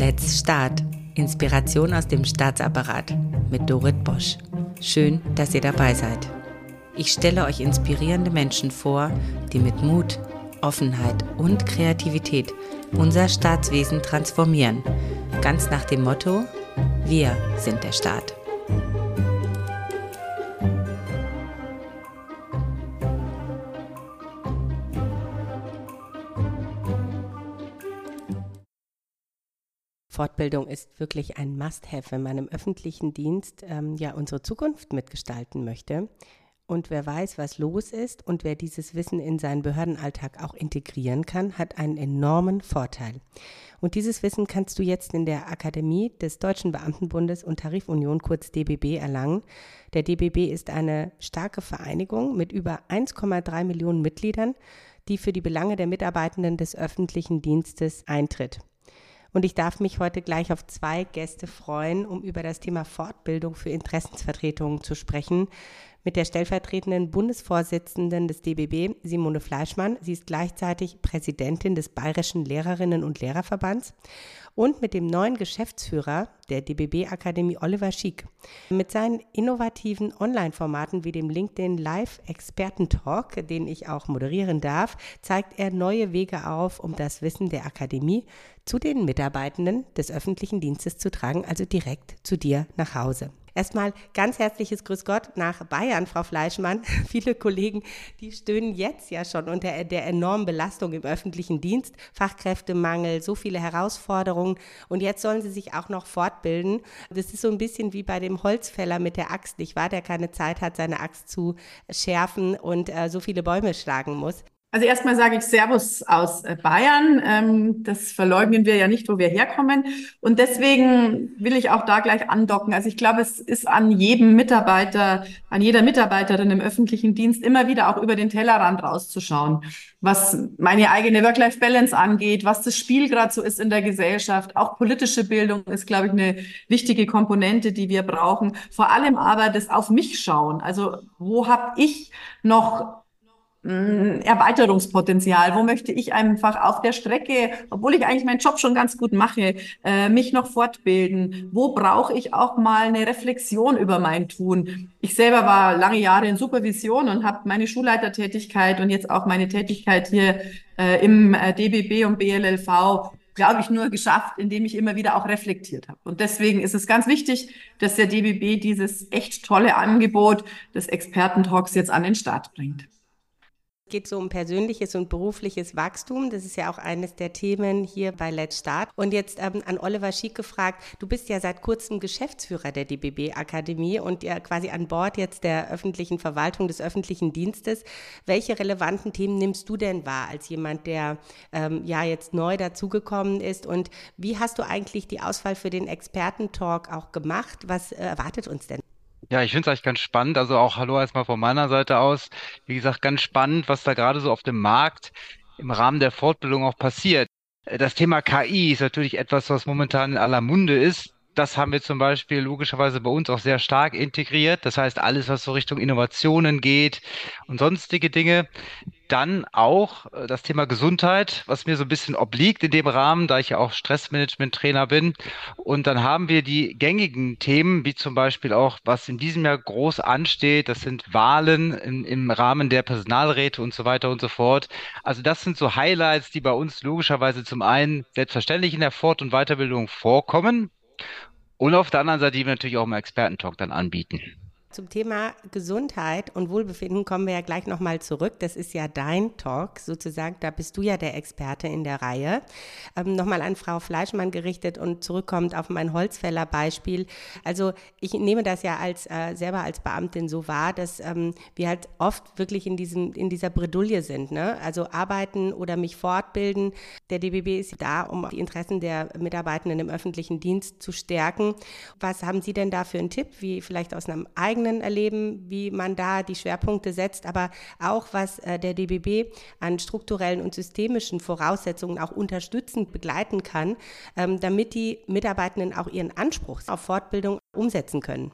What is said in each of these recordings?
Let's Start. Inspiration aus dem Staatsapparat mit Dorit Bosch. Schön, dass ihr dabei seid. Ich stelle euch inspirierende Menschen vor, die mit Mut, Offenheit und Kreativität unser Staatswesen transformieren. Ganz nach dem Motto, wir sind der Staat. Fortbildung ist wirklich ein Must-Have, wenn man im öffentlichen Dienst ähm, ja unsere Zukunft mitgestalten möchte. Und wer weiß, was los ist und wer dieses Wissen in seinen Behördenalltag auch integrieren kann, hat einen enormen Vorteil. Und dieses Wissen kannst du jetzt in der Akademie des Deutschen Beamtenbundes und Tarifunion kurz DBB erlangen. Der DBB ist eine starke Vereinigung mit über 1,3 Millionen Mitgliedern, die für die Belange der Mitarbeitenden des öffentlichen Dienstes eintritt. Und ich darf mich heute gleich auf zwei Gäste freuen, um über das Thema Fortbildung für Interessensvertretungen zu sprechen. Mit der stellvertretenden Bundesvorsitzenden des DBB, Simone Fleischmann. Sie ist gleichzeitig Präsidentin des Bayerischen Lehrerinnen und Lehrerverbands und mit dem neuen Geschäftsführer der DBB Akademie Oliver Schick. Mit seinen innovativen Online-Formaten wie dem LinkedIn Live Experten-Talk, den ich auch moderieren darf, zeigt er neue Wege auf, um das Wissen der Akademie zu den Mitarbeitenden des öffentlichen Dienstes zu tragen, also direkt zu dir nach Hause. Erstmal ganz herzliches Grüß Gott nach Bayern, Frau Fleischmann. Viele Kollegen, die stöhnen jetzt ja schon unter der enormen Belastung im öffentlichen Dienst, Fachkräftemangel, so viele Herausforderungen und jetzt sollen sie sich auch noch fortbilden. Das ist so ein bisschen wie bei dem Holzfäller mit der Axt, nicht wahr, der keine Zeit hat, seine Axt zu schärfen und äh, so viele Bäume schlagen muss. Also erstmal sage ich Servus aus äh, Bayern. Ähm, das verleugnen wir ja nicht, wo wir herkommen. Und deswegen will ich auch da gleich andocken. Also ich glaube, es ist an jedem Mitarbeiter, an jeder Mitarbeiterin im öffentlichen Dienst immer wieder auch über den Tellerrand rauszuschauen, was meine eigene Work-Life-Balance angeht, was das Spiel gerade so ist in der Gesellschaft. Auch politische Bildung ist, glaube ich, eine wichtige Komponente, die wir brauchen. Vor allem aber das auf mich schauen. Also wo habe ich noch Erweiterungspotenzial? Wo möchte ich einfach auf der Strecke, obwohl ich eigentlich meinen Job schon ganz gut mache, äh, mich noch fortbilden? Wo brauche ich auch mal eine Reflexion über mein Tun? Ich selber war lange Jahre in Supervision und habe meine Schulleitertätigkeit und jetzt auch meine Tätigkeit hier äh, im äh, DBB und BLLV glaube ich, nur geschafft, indem ich immer wieder auch reflektiert habe. Und deswegen ist es ganz wichtig, dass der DBB dieses echt tolle Angebot des Expertentalks jetzt an den Start bringt geht so um persönliches und berufliches Wachstum. Das ist ja auch eines der Themen hier bei Let's Start. Und jetzt ähm, an Oliver Schick gefragt, du bist ja seit kurzem Geschäftsführer der DBB Akademie und ja quasi an Bord jetzt der öffentlichen Verwaltung des öffentlichen Dienstes. Welche relevanten Themen nimmst du denn wahr als jemand, der ähm, ja jetzt neu dazugekommen ist? Und wie hast du eigentlich die Auswahl für den Expertentalk auch gemacht? Was äh, erwartet uns denn? Ja, ich finde es eigentlich ganz spannend. Also auch hallo erstmal von meiner Seite aus. Wie gesagt, ganz spannend, was da gerade so auf dem Markt im Rahmen der Fortbildung auch passiert. Äh, das Thema KI ist natürlich etwas, was momentan in aller Munde ist. Das haben wir zum Beispiel logischerweise bei uns auch sehr stark integriert. Das heißt, alles, was so Richtung Innovationen geht und sonstige Dinge. Dann auch äh, das Thema Gesundheit, was mir so ein bisschen obliegt in dem Rahmen, da ich ja auch Stressmanagement-Trainer bin. Und dann haben wir die gängigen Themen, wie zum Beispiel auch, was in diesem Jahr groß ansteht. Das sind Wahlen in, im Rahmen der Personalräte und so weiter und so fort. Also das sind so Highlights, die bei uns logischerweise zum einen selbstverständlich in der Fort- und Weiterbildung vorkommen. Und auf der anderen Seite, die wir natürlich auch im Expertentalk dann anbieten. Zum Thema Gesundheit und Wohlbefinden kommen wir ja gleich nochmal zurück. Das ist ja dein Talk sozusagen. Da bist du ja der Experte in der Reihe. Ähm, nochmal an Frau Fleischmann gerichtet und zurückkommt auf mein Holzfäller-Beispiel. Also ich nehme das ja als äh, selber als Beamtin so wahr, dass ähm, wir halt oft wirklich in, diesem, in dieser Bredouille sind. Ne? Also arbeiten oder mich fortbilden. Der DBB ist da, um die Interessen der Mitarbeitenden im öffentlichen Dienst zu stärken. Was haben Sie denn da für einen Tipp, wie vielleicht aus einem eigenen eigenen Erleben, wie man da die Schwerpunkte setzt, aber auch was äh, der DBB an strukturellen und systemischen Voraussetzungen auch unterstützend begleiten kann, ähm, damit die Mitarbeitenden auch ihren Anspruch auf Fortbildung umsetzen können.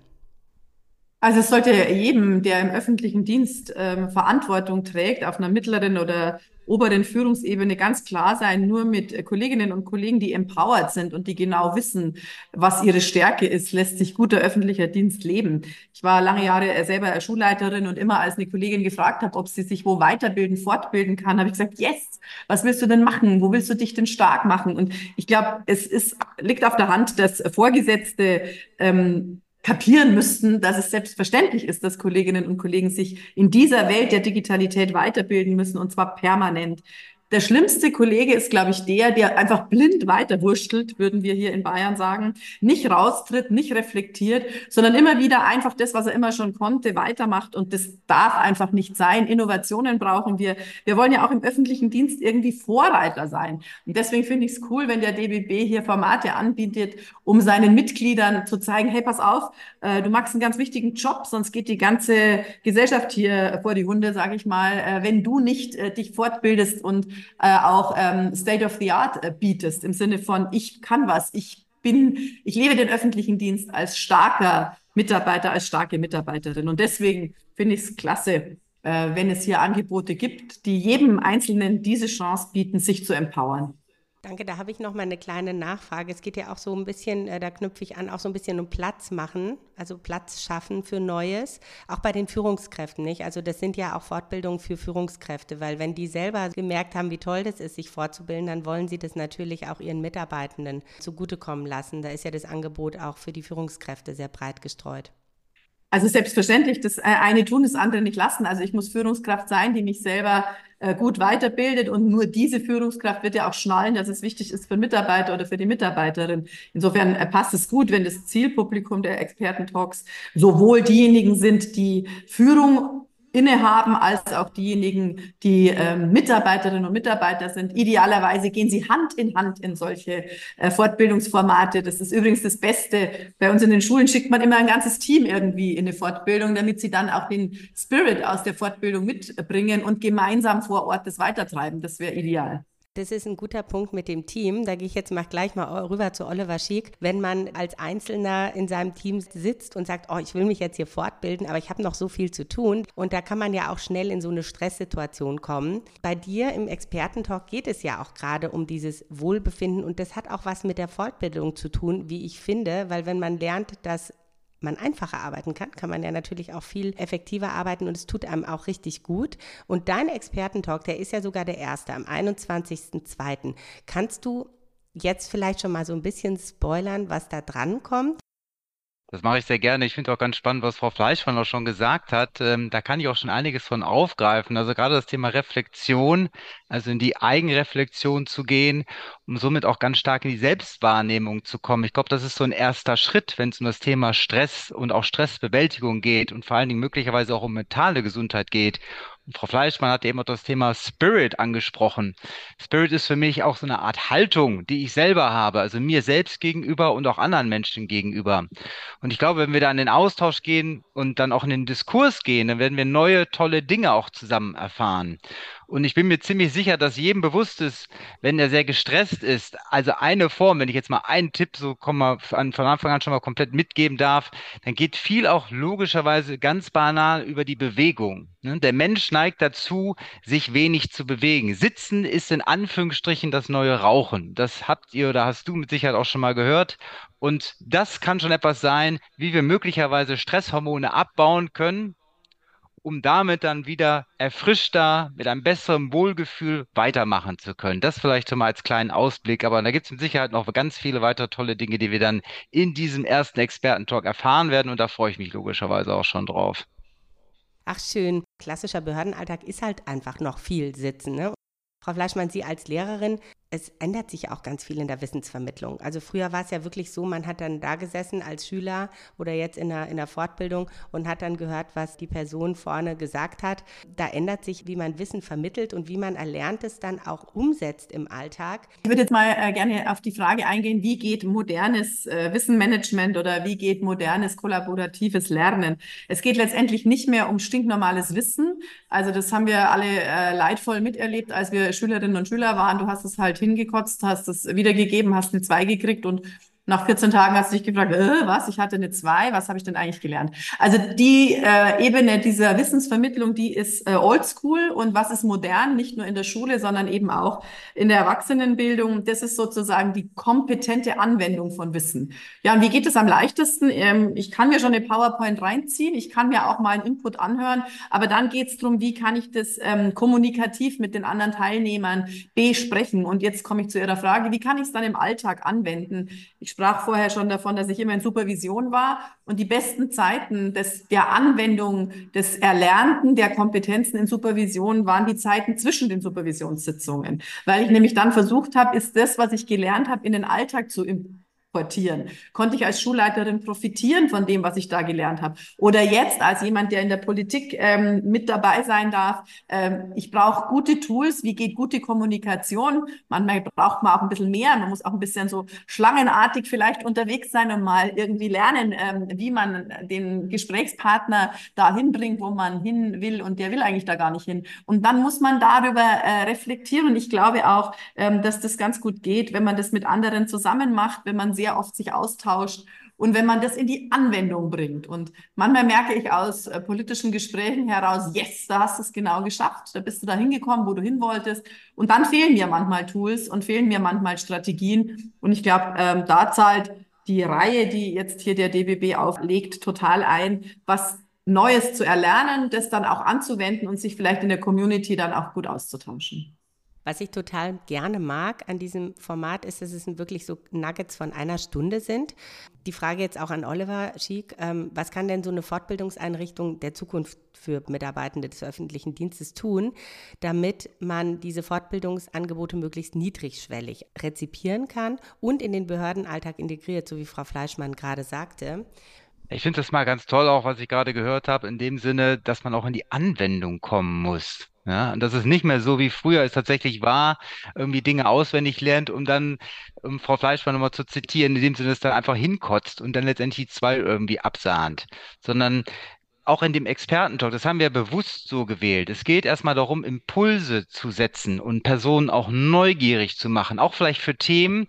Also es sollte jedem, der im öffentlichen Dienst ähm, Verantwortung trägt, auf einer mittleren oder oberen Führungsebene ganz klar sein, nur mit Kolleginnen und Kollegen, die empowered sind und die genau wissen, was ihre Stärke ist, lässt sich guter öffentlicher Dienst leben. Ich war lange Jahre selber Schulleiterin und immer als eine Kollegin gefragt hat, ob sie sich wo weiterbilden, fortbilden kann, habe ich gesagt, yes, was willst du denn machen? Wo willst du dich denn stark machen? Und ich glaube, es ist, liegt auf der Hand, dass Vorgesetzte ähm, kapieren müssten, dass es selbstverständlich ist, dass Kolleginnen und Kollegen sich in dieser Welt der Digitalität weiterbilden müssen und zwar permanent. Der schlimmste Kollege ist, glaube ich, der, der einfach blind weiterwurschtelt, würden wir hier in Bayern sagen, nicht raustritt, nicht reflektiert, sondern immer wieder einfach das, was er immer schon konnte, weitermacht. Und das darf einfach nicht sein. Innovationen brauchen wir. Wir wollen ja auch im öffentlichen Dienst irgendwie Vorreiter sein. Und deswegen finde ich es cool, wenn der DBB hier Formate anbietet, um seinen Mitgliedern zu zeigen, hey, pass auf, äh, du machst einen ganz wichtigen Job, sonst geht die ganze Gesellschaft hier vor die Hunde, sage ich mal, äh, wenn du nicht äh, dich fortbildest und äh, auch ähm, State of the Art äh, bietest, im Sinne von, ich kann was, ich bin, ich lebe den öffentlichen Dienst als starker Mitarbeiter, als starke Mitarbeiterin. Und deswegen finde ich es klasse, äh, wenn es hier Angebote gibt, die jedem Einzelnen diese Chance bieten, sich zu empowern. Danke, da habe ich noch mal eine kleine Nachfrage. Es geht ja auch so ein bisschen, äh, da knüpfe ich an, auch so ein bisschen um Platz machen, also Platz schaffen für Neues, auch bei den Führungskräften, nicht? Also das sind ja auch Fortbildungen für Führungskräfte, weil wenn die selber gemerkt haben, wie toll das ist, sich fortzubilden, dann wollen sie das natürlich auch ihren Mitarbeitenden zugutekommen lassen. Da ist ja das Angebot auch für die Führungskräfte sehr breit gestreut. Also selbstverständlich, das äh, eine tun, das andere nicht lassen. Also ich muss Führungskraft sein, die mich selber äh, gut weiterbildet und nur diese Führungskraft wird ja auch schnallen, dass es wichtig ist für Mitarbeiter oder für die Mitarbeiterin. Insofern äh, passt es gut, wenn das Zielpublikum der Expertentalks sowohl diejenigen sind, die Führung innehaben, als auch diejenigen, die ähm, Mitarbeiterinnen und Mitarbeiter sind. Idealerweise gehen sie Hand in Hand in solche äh, Fortbildungsformate. Das ist übrigens das Beste. Bei uns in den Schulen schickt man immer ein ganzes Team irgendwie in eine Fortbildung, damit sie dann auch den Spirit aus der Fortbildung mitbringen und gemeinsam vor Ort das weitertreiben. Das wäre ideal. Das ist ein guter Punkt mit dem Team. Da gehe ich jetzt mal gleich mal rüber zu Oliver Schick. Wenn man als Einzelner in seinem Team sitzt und sagt, oh, ich will mich jetzt hier fortbilden, aber ich habe noch so viel zu tun. Und da kann man ja auch schnell in so eine Stresssituation kommen. Bei dir im Expertentalk geht es ja auch gerade um dieses Wohlbefinden und das hat auch was mit der Fortbildung zu tun, wie ich finde, weil wenn man lernt, dass man einfacher arbeiten kann, kann man ja natürlich auch viel effektiver arbeiten und es tut einem auch richtig gut. Und dein Expertentalk, der ist ja sogar der erste am 21.02. Kannst du jetzt vielleicht schon mal so ein bisschen spoilern, was da dran kommt? Das mache ich sehr gerne. Ich finde auch ganz spannend, was Frau Fleischmann auch schon gesagt hat. Ähm, da kann ich auch schon einiges von aufgreifen. Also gerade das Thema Reflexion, also in die Eigenreflexion zu gehen, um somit auch ganz stark in die Selbstwahrnehmung zu kommen. Ich glaube, das ist so ein erster Schritt, wenn es um das Thema Stress und auch Stressbewältigung geht und vor allen Dingen möglicherweise auch um mentale Gesundheit geht. Frau Fleischmann hat eben auch das Thema Spirit angesprochen. Spirit ist für mich auch so eine Art Haltung, die ich selber habe, also mir selbst gegenüber und auch anderen Menschen gegenüber. Und ich glaube, wenn wir da in den Austausch gehen und dann auch in den Diskurs gehen, dann werden wir neue, tolle Dinge auch zusammen erfahren. Und ich bin mir ziemlich sicher, dass jedem bewusst ist, wenn er sehr gestresst ist, also eine Form, wenn ich jetzt mal einen Tipp so mal von Anfang an schon mal komplett mitgeben darf, dann geht viel auch logischerweise ganz banal über die Bewegung. Ne? Der Mensch neigt dazu, sich wenig zu bewegen. Sitzen ist in Anführungsstrichen das neue Rauchen. Das habt ihr oder hast du mit Sicherheit auch schon mal gehört. Und das kann schon etwas sein, wie wir möglicherweise Stresshormone abbauen können, um damit dann wieder erfrischter, mit einem besseren Wohlgefühl weitermachen zu können. Das vielleicht schon mal als kleinen Ausblick, aber da gibt es mit Sicherheit noch ganz viele weitere tolle Dinge, die wir dann in diesem ersten Expertentalk erfahren werden und da freue ich mich logischerweise auch schon drauf. Ach schön, klassischer Behördenalltag ist halt einfach noch viel Sitzen. Ne? Frau Fleischmann, Sie als Lehrerin, es ändert sich auch ganz viel in der Wissensvermittlung. Also früher war es ja wirklich so, man hat dann da gesessen als Schüler oder jetzt in der, in der Fortbildung und hat dann gehört, was die Person vorne gesagt hat. Da ändert sich, wie man Wissen vermittelt und wie man Erlerntes dann auch umsetzt im Alltag. Ich würde jetzt mal äh, gerne auf die Frage eingehen, wie geht modernes äh, Wissenmanagement oder wie geht modernes kollaboratives Lernen? Es geht letztendlich nicht mehr um stinknormales Wissen. Also das haben wir alle äh, leidvoll miterlebt, als wir Schülerinnen und Schüler waren. Du hast es halt hingekotzt, hast es wiedergegeben, hast eine 2 gekriegt und nach 14 Tagen hast du dich gefragt, äh, was, ich hatte eine 2, was habe ich denn eigentlich gelernt? Also die äh, Ebene dieser Wissensvermittlung, die ist äh, oldschool und was ist modern, nicht nur in der Schule, sondern eben auch in der Erwachsenenbildung. Das ist sozusagen die kompetente Anwendung von Wissen. Ja, und wie geht es am leichtesten? Ähm, ich kann mir schon eine PowerPoint reinziehen, ich kann mir auch mal einen Input anhören, aber dann geht es darum, wie kann ich das ähm, kommunikativ mit den anderen Teilnehmern besprechen. Und jetzt komme ich zu Ihrer Frage, wie kann ich es dann im Alltag anwenden? Ich sprach vorher schon davon, dass ich immer in Supervision war. Und die besten Zeiten des, der Anwendung des Erlernten der Kompetenzen in Supervision waren die Zeiten zwischen den Supervisionssitzungen, weil ich nämlich dann versucht habe, ist das, was ich gelernt habe, in den Alltag zu portieren? Konnte ich als Schulleiterin profitieren von dem, was ich da gelernt habe? Oder jetzt als jemand, der in der Politik ähm, mit dabei sein darf, ähm, ich brauche gute Tools. Wie geht gute Kommunikation? Manchmal braucht man auch ein bisschen mehr. Man muss auch ein bisschen so schlangenartig vielleicht unterwegs sein und mal irgendwie lernen, ähm, wie man den Gesprächspartner dahin bringt, wo man hin will und der will eigentlich da gar nicht hin. Und dann muss man darüber äh, reflektieren. Und ich glaube auch, ähm, dass das ganz gut geht, wenn man das mit anderen zusammen macht, wenn man sehr sehr oft sich austauscht und wenn man das in die Anwendung bringt. Und manchmal merke ich aus äh, politischen Gesprächen heraus, yes, da hast du es genau geschafft, da bist du da hingekommen, wo du hin wolltest. Und dann fehlen mir manchmal Tools und fehlen mir manchmal Strategien. Und ich glaube, ähm, da zahlt die Reihe, die jetzt hier der DBB auflegt, total ein, was Neues zu erlernen, das dann auch anzuwenden und sich vielleicht in der Community dann auch gut auszutauschen. Was ich total gerne mag an diesem Format ist, dass es wirklich so Nuggets von einer Stunde sind. Die Frage jetzt auch an Oliver Schick, ähm, was kann denn so eine Fortbildungseinrichtung der Zukunft für Mitarbeitende des öffentlichen Dienstes tun, damit man diese Fortbildungsangebote möglichst niedrigschwellig rezipieren kann und in den Behördenalltag integriert, so wie Frau Fleischmann gerade sagte. Ich finde das mal ganz toll, auch was ich gerade gehört habe, in dem Sinne, dass man auch in die Anwendung kommen muss. Ja, und das ist nicht mehr so, wie früher es tatsächlich war, irgendwie Dinge auswendig lernt, um dann, um Frau Fleischmann nochmal zu zitieren, in dem Sinne es dann einfach hinkotzt und dann letztendlich die zwei irgendwie absahnt, sondern auch in dem Expertentalk, das haben wir bewusst so gewählt. Es geht erstmal darum, Impulse zu setzen und Personen auch neugierig zu machen, auch vielleicht für Themen,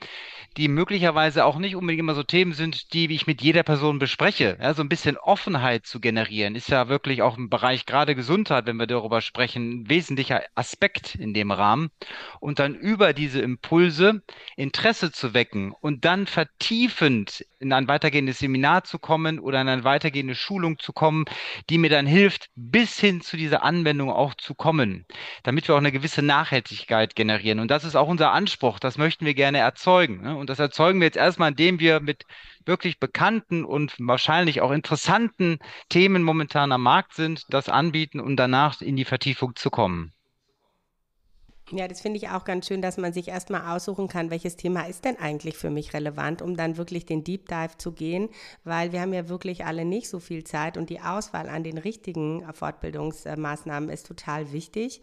die möglicherweise auch nicht unbedingt immer so Themen sind, die ich mit jeder Person bespreche. Ja, so ein bisschen Offenheit zu generieren, ist ja wirklich auch im Bereich gerade Gesundheit, wenn wir darüber sprechen, ein wesentlicher Aspekt in dem Rahmen. Und dann über diese Impulse Interesse zu wecken und dann vertiefend in ein weitergehendes Seminar zu kommen oder in eine weitergehende Schulung zu kommen, die mir dann hilft, bis hin zu dieser Anwendung auch zu kommen, damit wir auch eine gewisse Nachhaltigkeit generieren. Und das ist auch unser Anspruch. Das möchten wir gerne erzeugen. Ne? Und das erzeugen wir jetzt erstmal, indem wir mit wirklich bekannten und wahrscheinlich auch interessanten Themen momentan am Markt sind, das anbieten und danach in die Vertiefung zu kommen. Ja, das finde ich auch ganz schön, dass man sich erstmal aussuchen kann, welches Thema ist denn eigentlich für mich relevant, um dann wirklich den Deep Dive zu gehen, weil wir haben ja wirklich alle nicht so viel Zeit und die Auswahl an den richtigen Fortbildungsmaßnahmen ist total wichtig.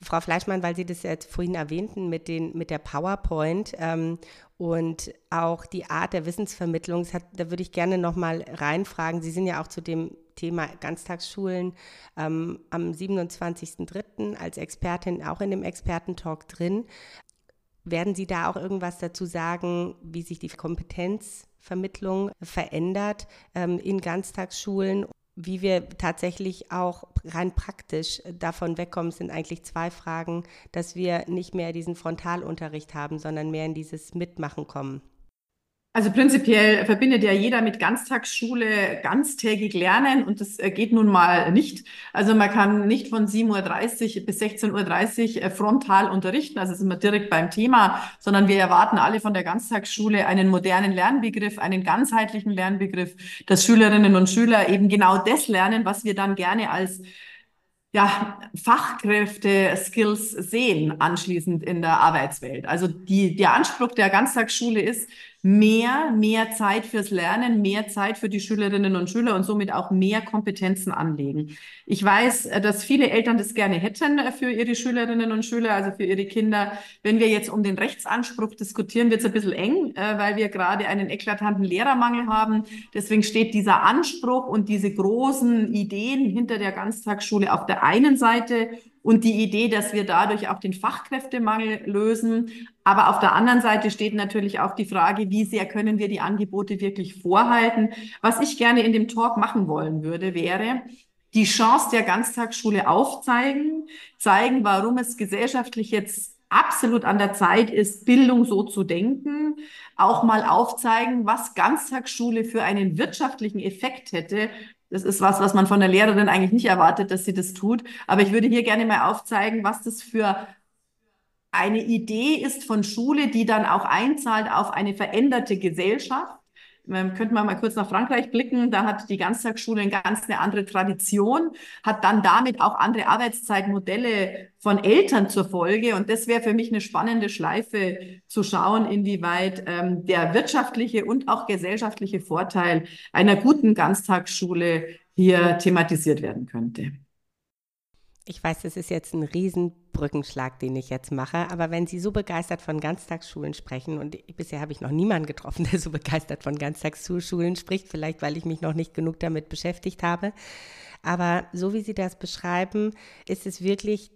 Frau Fleischmann, weil Sie das jetzt vorhin erwähnten mit, den, mit der PowerPoint ähm, und auch die Art der Wissensvermittlung, hat, da würde ich gerne nochmal reinfragen. Sie sind ja auch zu dem Thema Ganztagsschulen ähm, am 27.03. als Expertin auch in dem Expertentalk drin. Werden Sie da auch irgendwas dazu sagen, wie sich die Kompetenzvermittlung verändert ähm, in Ganztagsschulen? Wie wir tatsächlich auch rein praktisch davon wegkommen, sind eigentlich zwei Fragen, dass wir nicht mehr diesen Frontalunterricht haben, sondern mehr in dieses Mitmachen kommen. Also prinzipiell verbindet ja jeder mit Ganztagsschule ganztägig lernen und das äh, geht nun mal nicht. Also man kann nicht von 7.30 Uhr bis 16.30 Uhr äh, frontal unterrichten, also sind wir direkt beim Thema, sondern wir erwarten alle von der Ganztagsschule einen modernen Lernbegriff, einen ganzheitlichen Lernbegriff, dass Schülerinnen und Schüler eben genau das lernen, was wir dann gerne als ja, Fachkräfte-Skills sehen anschließend in der Arbeitswelt. Also die, der Anspruch der Ganztagsschule ist, mehr, mehr Zeit fürs Lernen, mehr Zeit für die Schülerinnen und Schüler und somit auch mehr Kompetenzen anlegen. Ich weiß, äh, dass viele Eltern das gerne hätten äh, für ihre Schülerinnen und Schüler, also für ihre Kinder. Wenn wir jetzt um den Rechtsanspruch diskutieren, wird es ein bisschen eng, äh, weil wir gerade einen eklatanten Lehrermangel haben. Deswegen steht dieser Anspruch und diese großen Ideen hinter der Ganztagsschule auf der einen Seite und die Idee, dass wir dadurch auch den Fachkräftemangel lösen. Aber auf der anderen Seite steht natürlich auch die Frage, wie sehr können wir die Angebote wirklich vorhalten. Was ich gerne in dem Talk machen wollen würde, wäre, die Chance der Ganztagsschule aufzeigen, zeigen, warum es gesellschaftlich jetzt absolut an der Zeit ist, Bildung so zu denken, auch mal aufzeigen, was Ganztagsschule für einen wirtschaftlichen Effekt hätte. Das ist was, was man von der Lehrerin eigentlich nicht erwartet, dass sie das tut. Aber ich würde hier gerne mal aufzeigen, was das für eine Idee ist von Schule, die dann auch einzahlt auf eine veränderte Gesellschaft ähm, könnten wir mal kurz nach Frankreich blicken. Da hat die Ganztagsschule eine ganz eine andere Tradition, hat dann damit auch andere Arbeitszeitmodelle von Eltern zur Folge. Und das wäre für mich eine spannende Schleife zu schauen, inwieweit ähm, der wirtschaftliche und auch gesellschaftliche Vorteil einer guten Ganztagsschule hier thematisiert werden könnte. Ich weiß, das ist jetzt ein Riesenbrückenschlag, den ich jetzt mache, aber wenn Sie so begeistert von Ganztagsschulen sprechen, und bisher habe ich noch niemanden getroffen, der so begeistert von Ganztagsschulen spricht, vielleicht weil ich mich noch nicht genug damit beschäftigt habe, aber so wie Sie das beschreiben, ist es wirklich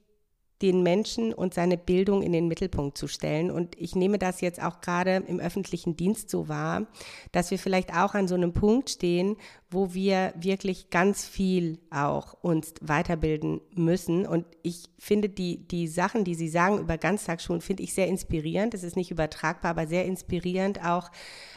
den Menschen und seine Bildung in den Mittelpunkt zu stellen. Und ich nehme das jetzt auch gerade im öffentlichen Dienst so wahr, dass wir vielleicht auch an so einem Punkt stehen, wo wir wirklich ganz viel auch uns weiterbilden müssen. Und ich finde die, die Sachen, die Sie sagen über Ganztagsschulen, finde ich sehr inspirierend. Es ist nicht übertragbar, aber sehr inspirierend auch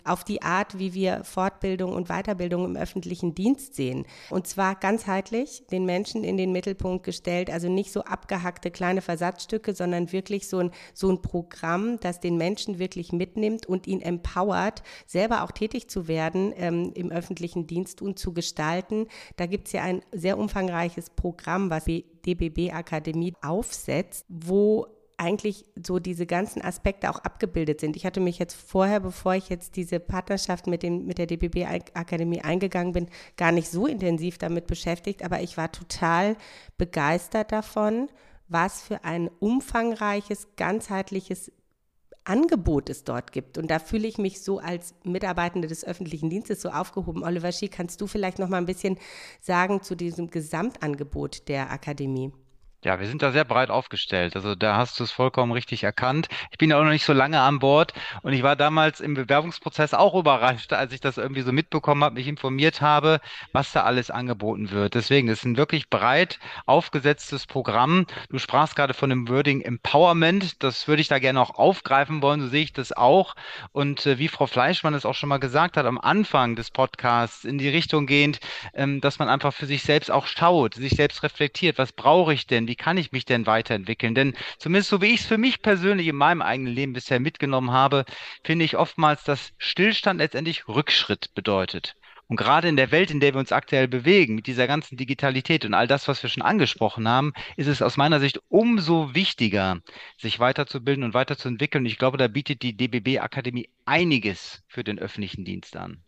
auf die Art, wie wir Fortbildung und Weiterbildung im öffentlichen Dienst sehen. Und zwar ganzheitlich, den Menschen in den Mittelpunkt gestellt, also nicht so abgehackte kleine Versatzstücke, sondern wirklich so ein, so ein Programm, das den Menschen wirklich mitnimmt und ihn empowert, selber auch tätig zu werden ähm, im öffentlichen Dienst tun, zu gestalten. Da gibt es ja ein sehr umfangreiches Programm, was die DBB Akademie aufsetzt, wo eigentlich so diese ganzen Aspekte auch abgebildet sind. Ich hatte mich jetzt vorher, bevor ich jetzt diese Partnerschaft mit, dem, mit der DBB Akademie eingegangen bin, gar nicht so intensiv damit beschäftigt, aber ich war total begeistert davon, was für ein umfangreiches, ganzheitliches Angebot es dort gibt. Und da fühle ich mich so als Mitarbeitende des öffentlichen Dienstes so aufgehoben. Oliver Schie, kannst du vielleicht noch mal ein bisschen sagen zu diesem Gesamtangebot der Akademie? Ja, wir sind da sehr breit aufgestellt. Also da hast du es vollkommen richtig erkannt. Ich bin ja auch noch nicht so lange an Bord und ich war damals im Bewerbungsprozess auch überrascht, als ich das irgendwie so mitbekommen habe, mich informiert habe, was da alles angeboten wird. Deswegen ist ein wirklich breit aufgesetztes Programm. Du sprachst gerade von dem Wording Empowerment. Das würde ich da gerne auch aufgreifen wollen. So sehe ich das auch. Und äh, wie Frau Fleischmann es auch schon mal gesagt hat am Anfang des Podcasts, in die Richtung gehend, ähm, dass man einfach für sich selbst auch schaut, sich selbst reflektiert. Was brauche ich denn? Wie kann ich mich denn weiterentwickeln? Denn zumindest so wie ich es für mich persönlich in meinem eigenen Leben bisher mitgenommen habe, finde ich oftmals, dass Stillstand letztendlich Rückschritt bedeutet. Und gerade in der Welt, in der wir uns aktuell bewegen, mit dieser ganzen Digitalität und all das, was wir schon angesprochen haben, ist es aus meiner Sicht umso wichtiger, sich weiterzubilden und weiterzuentwickeln. Ich glaube, da bietet die DBB Akademie einiges für den öffentlichen Dienst an.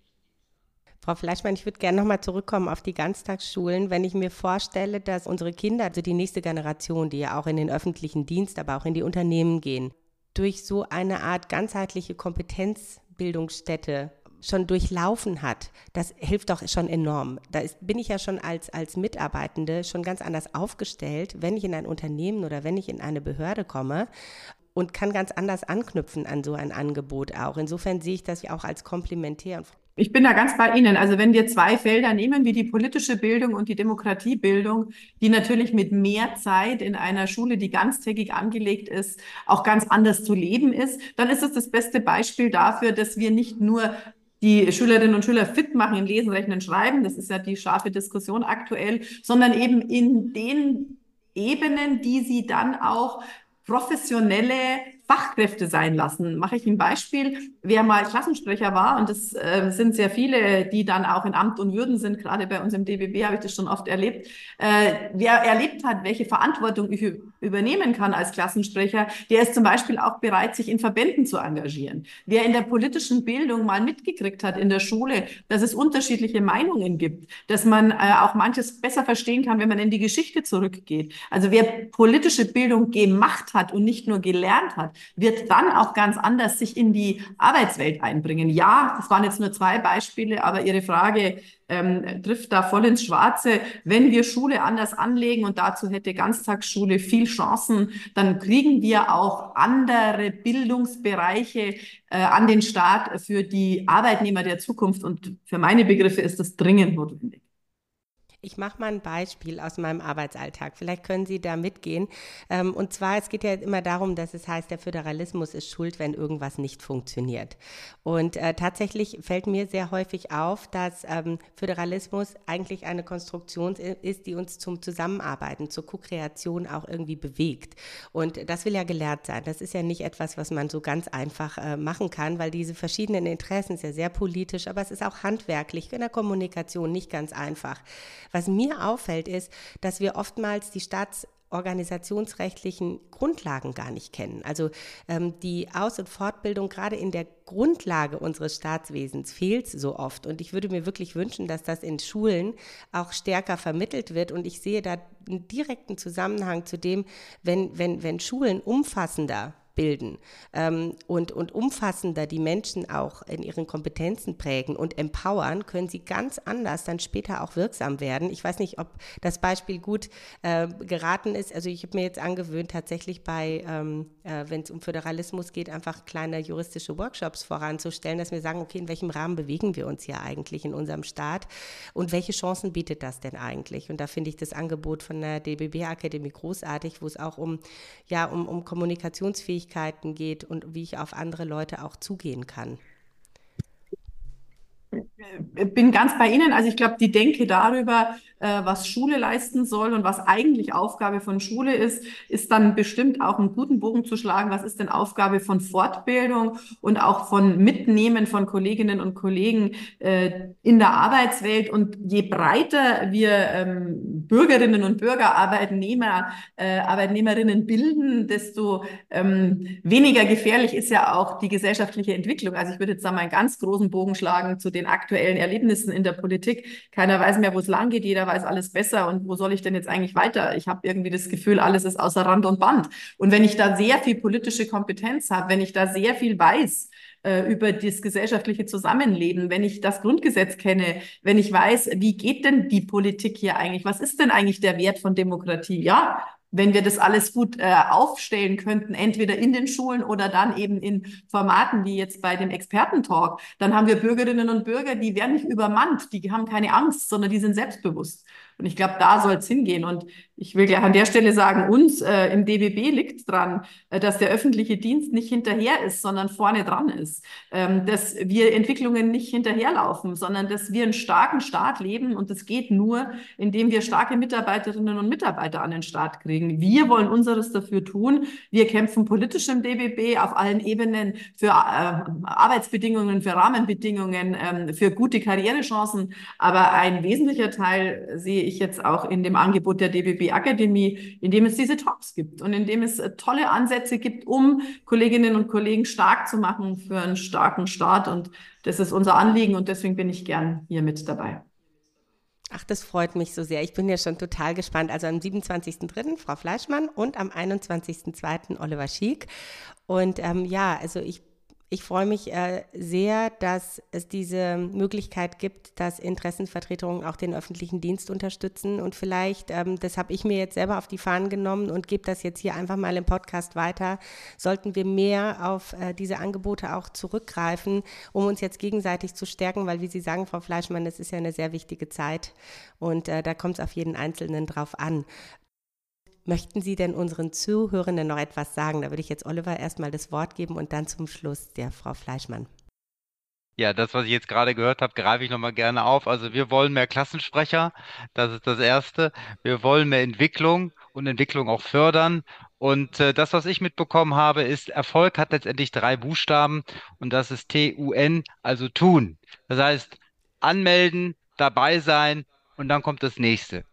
Frau Fleischmann, ich würde gerne nochmal zurückkommen auf die Ganztagsschulen. Wenn ich mir vorstelle, dass unsere Kinder, also die nächste Generation, die ja auch in den öffentlichen Dienst, aber auch in die Unternehmen gehen, durch so eine Art ganzheitliche Kompetenzbildungsstätte schon durchlaufen hat, das hilft doch schon enorm. Da ist, bin ich ja schon als, als Mitarbeitende schon ganz anders aufgestellt, wenn ich in ein Unternehmen oder wenn ich in eine Behörde komme und kann ganz anders anknüpfen an so ein Angebot auch. Insofern sehe ich das ja auch als komplementär. Ich bin da ganz bei Ihnen. Also wenn wir zwei Felder nehmen, wie die politische Bildung und die Demokratiebildung, die natürlich mit mehr Zeit in einer Schule, die ganztägig angelegt ist, auch ganz anders zu leben ist, dann ist es das beste Beispiel dafür, dass wir nicht nur die Schülerinnen und Schüler fit machen im Lesen, Rechnen, Schreiben, das ist ja die scharfe Diskussion aktuell, sondern eben in den Ebenen, die sie dann auch professionelle Fachkräfte sein lassen. Mache ich ein Beispiel. Wer mal Klassensprecher war, und das äh, sind sehr viele, die dann auch in Amt und Würden sind, gerade bei uns im DBB habe ich das schon oft erlebt, äh, wer erlebt hat, welche Verantwortung ich übernehmen kann als Klassensprecher, der ist zum Beispiel auch bereit, sich in Verbänden zu engagieren. Wer in der politischen Bildung mal mitgekriegt hat in der Schule, dass es unterschiedliche Meinungen gibt, dass man äh, auch manches besser verstehen kann, wenn man in die Geschichte zurückgeht. Also wer politische Bildung gemacht hat und nicht nur gelernt hat, wird dann auch ganz anders sich in die Arbeitswelt einbringen. Ja, das waren jetzt nur zwei Beispiele, aber Ihre Frage ähm, trifft da voll ins Schwarze. Wenn wir Schule anders anlegen und dazu hätte Ganztagsschule viel Chancen, dann kriegen wir auch andere Bildungsbereiche äh, an den Staat für die Arbeitnehmer der Zukunft. Und für meine Begriffe ist das dringend notwendig. Ich mache mal ein Beispiel aus meinem Arbeitsalltag. Vielleicht können Sie da mitgehen. Ähm, und zwar, es geht ja immer darum, dass es heißt, der Föderalismus ist schuld, wenn irgendwas nicht funktioniert. Und äh, tatsächlich fällt mir sehr häufig auf, dass ähm, Föderalismus eigentlich eine Konstruktion ist, die uns zum Zusammenarbeiten, zur Co-Kreation auch irgendwie bewegt. Und das will ja gelehrt sein. Das ist ja nicht etwas, was man so ganz einfach äh, machen kann, weil diese verschiedenen Interessen ist ja sehr politisch, aber es ist auch handwerklich in der Kommunikation nicht ganz einfach. Was mir auffällt, ist, dass wir oftmals die staatsorganisationsrechtlichen Grundlagen gar nicht kennen. Also ähm, die Aus- und Fortbildung gerade in der Grundlage unseres Staatswesens fehlt so oft. Und ich würde mir wirklich wünschen, dass das in Schulen auch stärker vermittelt wird. Und ich sehe da einen direkten Zusammenhang zu dem, wenn, wenn, wenn Schulen umfassender bilden ähm, und, und umfassender die Menschen auch in ihren Kompetenzen prägen und empowern, können sie ganz anders dann später auch wirksam werden. Ich weiß nicht, ob das Beispiel gut äh, geraten ist. Also ich habe mir jetzt angewöhnt, tatsächlich bei, ähm, äh, wenn es um Föderalismus geht, einfach kleine juristische Workshops voranzustellen, dass wir sagen, okay, in welchem Rahmen bewegen wir uns hier eigentlich in unserem Staat und welche Chancen bietet das denn eigentlich? Und da finde ich das Angebot von der DBB-Akademie großartig, wo es auch um, ja, um, um Kommunikationsfähigkeit Fähigkeiten geht und wie ich auf andere Leute auch zugehen kann. Ich bin ganz bei Ihnen. Also ich glaube, die Denke darüber, äh, was Schule leisten soll und was eigentlich Aufgabe von Schule ist, ist dann bestimmt auch einen guten Bogen zu schlagen. Was ist denn Aufgabe von Fortbildung und auch von Mitnehmen von Kolleginnen und Kollegen äh, in der Arbeitswelt? Und je breiter wir ähm, Bürgerinnen und Bürger, Arbeitnehmer, äh, Arbeitnehmerinnen bilden, desto ähm, weniger gefährlich ist ja auch die gesellschaftliche Entwicklung. Also ich würde jetzt da mal einen ganz großen Bogen schlagen zu den aktuellen Erlebnissen in der Politik. Keiner weiß mehr, wo es lang geht. Jeder weiß alles besser und wo soll ich denn jetzt eigentlich weiter? Ich habe irgendwie das Gefühl, alles ist außer Rand und Band. Und wenn ich da sehr viel politische Kompetenz habe, wenn ich da sehr viel weiß, äh, über das gesellschaftliche Zusammenleben, wenn ich das Grundgesetz kenne, wenn ich weiß, wie geht denn die Politik hier eigentlich? Was ist denn eigentlich der Wert von Demokratie? Ja, wenn wir das alles gut äh, aufstellen könnten, entweder in den Schulen oder dann eben in Formaten wie jetzt bei dem Expertentalk, dann haben wir Bürgerinnen und Bürger, die werden nicht übermannt, die haben keine Angst, sondern die sind selbstbewusst. Und ich glaube, da soll es hingehen. Und ich will gleich an der Stelle sagen, uns äh, im DBB liegt dran, äh, dass der öffentliche Dienst nicht hinterher ist, sondern vorne dran ist. Ähm, dass wir Entwicklungen nicht hinterherlaufen, sondern dass wir einen starken Staat leben. Und das geht nur, indem wir starke Mitarbeiterinnen und Mitarbeiter an den Start kriegen. Wir wollen unseres dafür tun. Wir kämpfen politisch im DBB auf allen Ebenen für äh, Arbeitsbedingungen, für Rahmenbedingungen, ähm, für gute Karrierechancen. Aber ein wesentlicher Teil sehe ich jetzt auch in dem Angebot der DBB Akademie, in dem es diese Talks gibt und in dem es äh, tolle Ansätze gibt, um Kolleginnen und Kollegen stark zu machen für einen starken Staat. Und das ist unser Anliegen und deswegen bin ich gern hier mit dabei. Ach, das freut mich so sehr. Ich bin ja schon total gespannt. Also am 27.03. Frau Fleischmann und am 21.02. Oliver Schiek. Und ähm, ja, also ich ich freue mich äh, sehr, dass es diese Möglichkeit gibt, dass Interessenvertretungen auch den öffentlichen Dienst unterstützen. Und vielleicht, ähm, das habe ich mir jetzt selber auf die Fahnen genommen und gebe das jetzt hier einfach mal im Podcast weiter, sollten wir mehr auf äh, diese Angebote auch zurückgreifen, um uns jetzt gegenseitig zu stärken, weil, wie Sie sagen, Frau Fleischmann, das ist ja eine sehr wichtige Zeit und äh, da kommt es auf jeden Einzelnen drauf an. Möchten Sie denn unseren Zuhörenden noch etwas sagen? Da würde ich jetzt Oliver erstmal das Wort geben und dann zum Schluss der Frau Fleischmann. Ja, das, was ich jetzt gerade gehört habe, greife ich nochmal gerne auf. Also wir wollen mehr Klassensprecher, das ist das Erste. Wir wollen mehr Entwicklung und Entwicklung auch fördern. Und äh, das, was ich mitbekommen habe, ist, Erfolg hat letztendlich drei Buchstaben und das ist T-U-N, also tun. Das heißt, anmelden, dabei sein und dann kommt das nächste.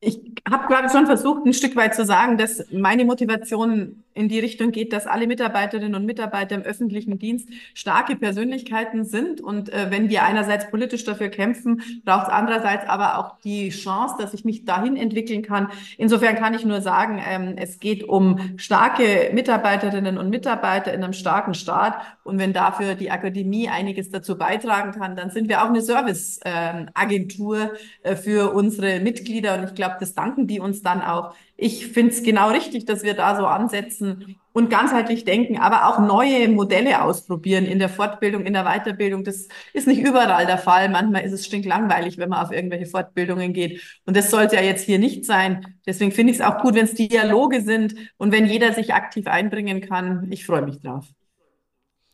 Ich habe gerade schon versucht, ein Stück weit zu sagen, dass meine Motivation in die Richtung geht, dass alle Mitarbeiterinnen und Mitarbeiter im öffentlichen Dienst starke Persönlichkeiten sind. Und äh, wenn wir einerseits politisch dafür kämpfen, braucht es andererseits aber auch die Chance, dass ich mich dahin entwickeln kann. Insofern kann ich nur sagen, ähm, es geht um starke Mitarbeiterinnen und Mitarbeiter in einem starken Staat. Und wenn dafür die Akademie einiges dazu beitragen kann, dann sind wir auch eine Serviceagentur äh, für unsere Mitglieder. Und ich glaube, das danken die uns dann auch ich finde es genau richtig, dass wir da so ansetzen und ganzheitlich denken, aber auch neue Modelle ausprobieren in der Fortbildung, in der Weiterbildung. Das ist nicht überall der Fall. Manchmal ist es stinklangweilig, wenn man auf irgendwelche Fortbildungen geht. Und das sollte ja jetzt hier nicht sein. Deswegen finde ich es auch gut, wenn es Dialoge sind und wenn jeder sich aktiv einbringen kann. Ich freue mich drauf.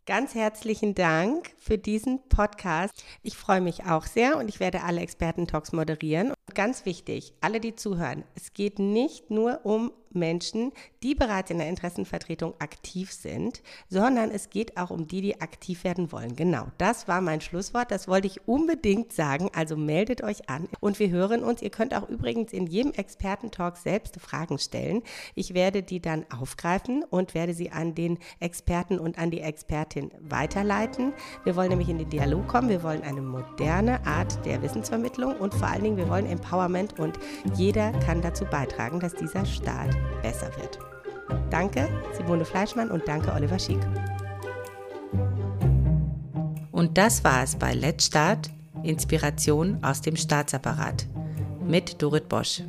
Ganz herzlichen Dank für diesen Podcast. Ich freue mich auch sehr und ich werde alle Experten-Talks moderieren. Ganz wichtig, alle, die zuhören, es geht nicht nur um Menschen, die bereits in der Interessenvertretung aktiv sind, sondern es geht auch um die, die aktiv werden wollen. Genau, das war mein Schlusswort. Das wollte ich unbedingt sagen. Also meldet euch an und wir hören uns. Ihr könnt auch übrigens in jedem Expertentalk selbst Fragen stellen. Ich werde die dann aufgreifen und werde sie an den Experten und an die Expertin weiterleiten. Wir wollen nämlich in den Dialog kommen. Wir wollen eine moderne Art der Wissensvermittlung und vor allen Dingen, wir wollen Empowerment und jeder kann dazu beitragen, dass dieser Staat besser wird. Danke, Simone Fleischmann und danke, Oliver Schick. Und das war es bei Let's Start, Inspiration aus dem Staatsapparat mit Dorit Bosch.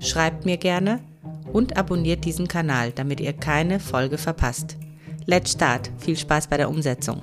Schreibt mir gerne und abonniert diesen Kanal, damit ihr keine Folge verpasst. Let's Start, viel Spaß bei der Umsetzung.